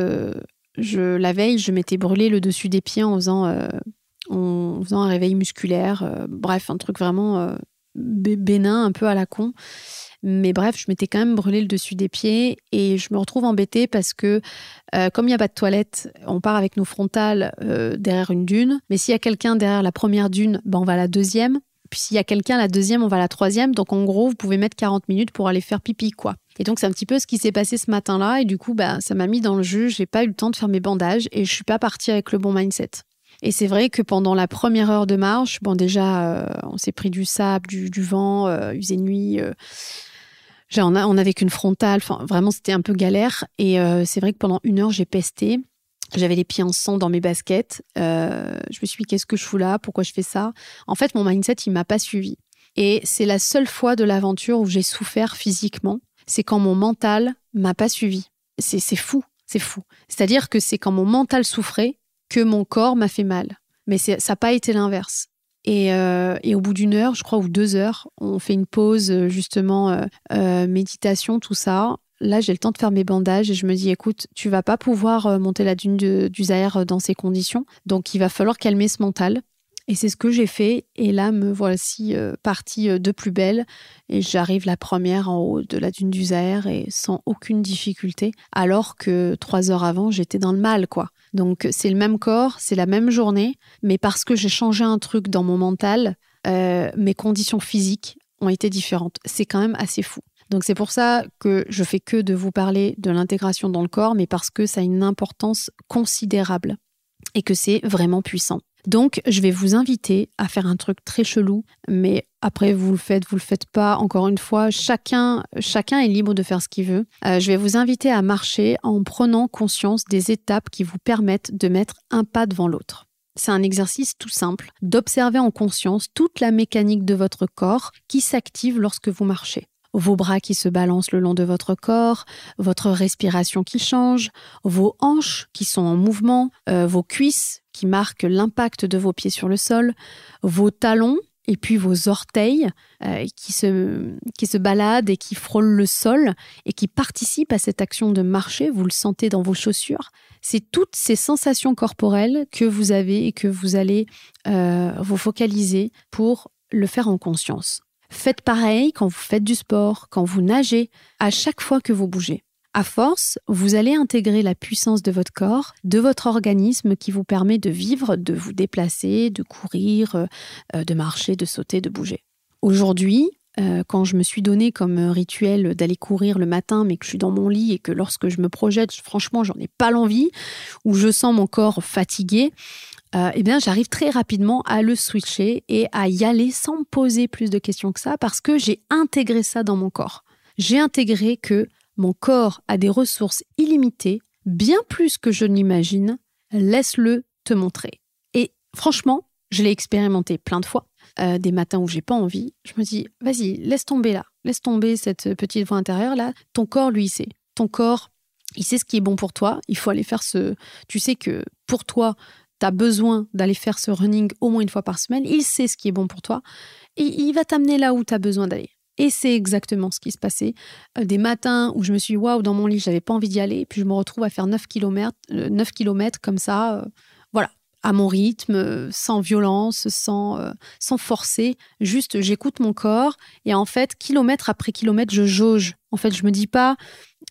je, la veille, je m'étais brûlé le dessus des pieds en faisant, en faisant un réveil musculaire. bref, un truc vraiment bénin, un peu à la con. Mais bref, je m'étais quand même brûlé le dessus des pieds et je me retrouve embêtée parce que euh, comme il n'y a pas de toilette, on part avec nos frontales euh, derrière une dune. Mais s'il y a quelqu'un derrière la première dune, ben on va la deuxième. Puis s'il y a quelqu'un la deuxième, on va la troisième. Donc en gros, vous pouvez mettre 40 minutes pour aller faire pipi, quoi. Et donc c'est un petit peu ce qui s'est passé ce matin-là. Et du coup, bah, ça m'a mis dans le jeu. J'ai pas eu le temps de faire mes bandages et je suis pas partie avec le bon mindset. Et c'est vrai que pendant la première heure de marche, bon déjà, euh, on s'est pris du sable, du, vent, usé nuit on, n'avait qu'une frontale. Vraiment, c'était un peu galère. Et euh, c'est vrai que pendant une heure, j'ai pesté. J'avais les pieds en sang dans mes baskets. Euh, je me suis dit, qu'est-ce que je fous là? Pourquoi je fais ça? En fait, mon mindset, il m'a pas suivi. Et c'est la seule fois de l'aventure où j'ai souffert physiquement. C'est quand mon mental m'a pas suivi. C'est fou, c'est fou. C'est-à-dire que c'est quand mon mental souffrait que mon corps m'a fait mal. Mais ça n'a pas été l'inverse. Euh, et, au bout d'une heure, je crois, ou deux heures, on fait une pause, euh, justement, euh, méditation, tout ça. Là, j'ai le temps de faire mes bandages et je me dis, écoute, tu vas pas pouvoir monter la dune du Zaire dans ces conditions. Donc, il va falloir calmer ce mental. Et c'est ce que j'ai fait. Et là, me voici partie de plus belle. Et j'arrive la première en haut de la dune du Zaire et sans aucune difficulté. Alors que trois heures avant, j'étais dans le mal, quoi. Donc c'est le même corps, c'est la même journée, mais parce que j'ai changé un truc dans mon mental, euh, mes conditions physiques ont été différentes. C'est quand même assez fou. Donc c'est pour ça que je fais que de vous parler de l'intégration dans le corps, mais parce que ça a une importance considérable et que c'est vraiment puissant. Donc, je vais vous inviter à faire un truc très chelou, mais après, vous le faites, vous le faites pas. Encore une fois, chacun, est libre de faire ce qu'il veut. Euh, je vais vous inviter à marcher en prenant conscience des étapes qui vous permettent de mettre un pas devant l'autre. C'est un exercice tout simple d'observer en conscience toute la mécanique de votre corps qui s'active lorsque vous marchez vos bras qui se balancent le long de votre corps, votre respiration qui change, vos hanches qui sont en mouvement, euh, vos cuisses qui marquent l'impact de vos pieds sur le sol, vos talons et puis vos orteils euh, qui, se, qui se baladent et qui frôlent le sol et qui participent à cette action de marcher, vous le sentez dans vos chaussures. C'est toutes ces sensations corporelles que vous avez et que vous allez euh, vous focaliser pour le faire en conscience. Faites pareil quand vous faites du sport, quand vous nagez, à chaque fois que vous bougez. À force, vous allez intégrer la puissance de votre corps, de votre organisme qui vous permet de vivre, de vous déplacer, de courir, euh, euh, de marcher, de sauter, de bouger. Aujourd'hui, euh, quand je me suis donné comme rituel d'aller courir le matin, mais que je suis dans mon lit et que lorsque je me projette, franchement, j'en ai pas l'envie, ou je sens mon corps fatigué, euh, eh bien, j'arrive très rapidement à le switcher et à y aller sans me poser plus de questions que ça parce que j'ai intégré ça dans mon corps. J'ai intégré que mon corps a des ressources illimitées, bien plus que je n'imagine. Laisse-le te montrer. Et franchement, je l'ai expérimenté plein de fois. Euh, des matins où j'ai pas envie, je me dis, vas-y, laisse tomber là, laisse tomber cette petite voix intérieure là. Ton corps, lui, il sait. Ton corps, il sait ce qui est bon pour toi. Il faut aller faire ce. Tu sais que pour toi, tu as besoin d'aller faire ce running au moins une fois par semaine, il sait ce qui est bon pour toi et il va t'amener là où tu as besoin d'aller. Et c'est exactement ce qui se passait. Euh, des matins où je me suis waouh, dans mon lit, j'avais pas envie d'y aller, puis je me retrouve à faire 9 km, 9 km comme ça, euh, à mon rythme, sans violence, sans, euh, sans forcer. Juste, j'écoute mon corps et en fait, kilomètre après kilomètre, je jauge. En fait, je me dis pas,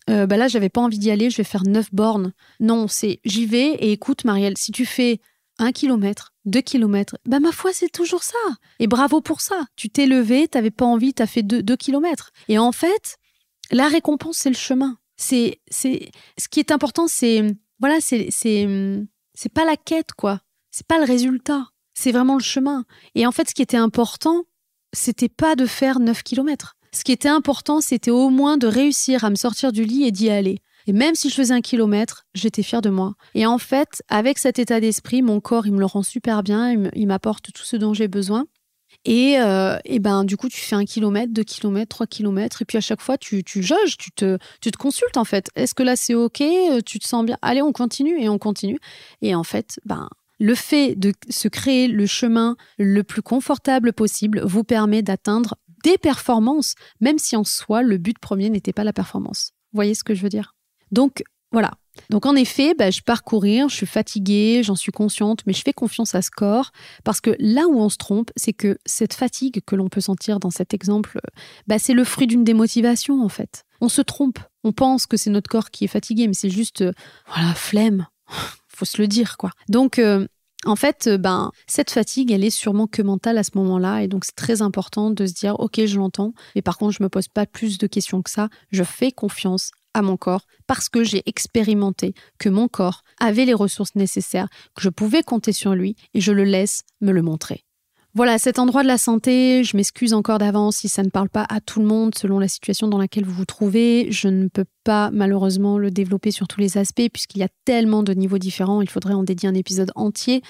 euh, bah là, j'avais pas envie d'y aller, je vais faire 9 bornes. Non, c'est j'y vais et écoute, Marielle, si tu fais un kilomètre, deux kilomètres, bah ma foi, c'est toujours ça. Et bravo pour ça. Tu t'es levé, t'avais pas envie, t'as fait deux, deux kilomètres. Et en fait, la récompense, c'est le chemin. C'est, c'est, ce qui est important, c'est, voilà, c'est, c'est, c'est pas la quête, quoi. C'est pas le résultat. C'est vraiment le chemin. Et en fait, ce qui était important, c'était pas de faire 9 kilomètres. Ce qui était important, c'était au moins de réussir à me sortir du lit et d'y aller. Et même si je faisais un kilomètre, j'étais fière de moi. Et en fait, avec cet état d'esprit, mon corps, il me le rend super bien, il m'apporte tout ce dont j'ai besoin. Et, euh, et, ben du coup, tu fais un kilomètre, deux kilomètres, trois kilomètres, et puis à chaque fois, tu, tu juges, tu te, tu te consultes en fait. Est-ce que là c'est ok? Tu te sens bien? Allez, on continue et on continue. Et en fait, ben le fait de se créer le chemin le plus confortable possible vous permet d'atteindre des performances, même si en soi, le but premier n'était pas la performance. Vous voyez ce que je veux dire? Donc, voilà. Donc, en effet, bah, je pars courir, je suis fatiguée, j'en suis consciente, mais je fais confiance à ce corps parce que là où on se trompe, c'est que cette fatigue que l'on peut sentir dans cet exemple, bah, c'est le fruit d'une démotivation, en fait. On se trompe. On pense que c'est notre corps qui est fatigué, mais c'est juste, euh, voilà, flemme. Faut se le dire, quoi. Donc, euh, en fait, euh, ben, cette fatigue, elle est sûrement que mentale à ce moment-là. Et donc, c'est très important de se dire, OK, je l'entends. Mais par contre, je me pose pas plus de questions que ça. Je fais confiance à mon corps parce que j'ai expérimenté que mon corps avait les ressources nécessaires, que je pouvais compter sur lui et je le laisse me le montrer. Voilà, cet endroit de la santé, je m'excuse encore d'avance si ça ne parle pas à tout le monde selon la situation dans laquelle vous vous trouvez. Je ne peux pas malheureusement le développer sur tous les aspects puisqu'il y a tellement de niveaux différents, il faudrait en dédier un épisode entier.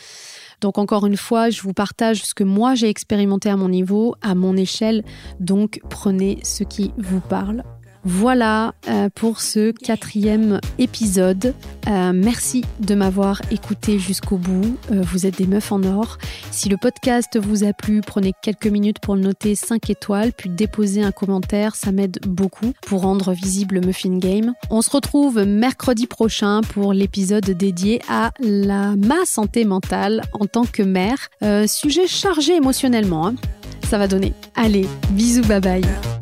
Donc encore une fois, je vous partage ce que moi j'ai expérimenté à mon niveau, à mon échelle. Donc prenez ce qui vous parle voilà euh, pour ce quatrième épisode. Euh, merci de m'avoir écouté jusqu'au bout. Euh, vous êtes des meufs en or. Si le podcast vous a plu, prenez quelques minutes pour le noter 5 étoiles, puis déposer un commentaire. Ça m'aide beaucoup pour rendre visible Muffin Game. On se retrouve mercredi prochain pour l'épisode dédié à la ma santé mentale en tant que mère. sujet chargé émotionnellement. Hein. Ça va donner. Allez, bisous, bye bye.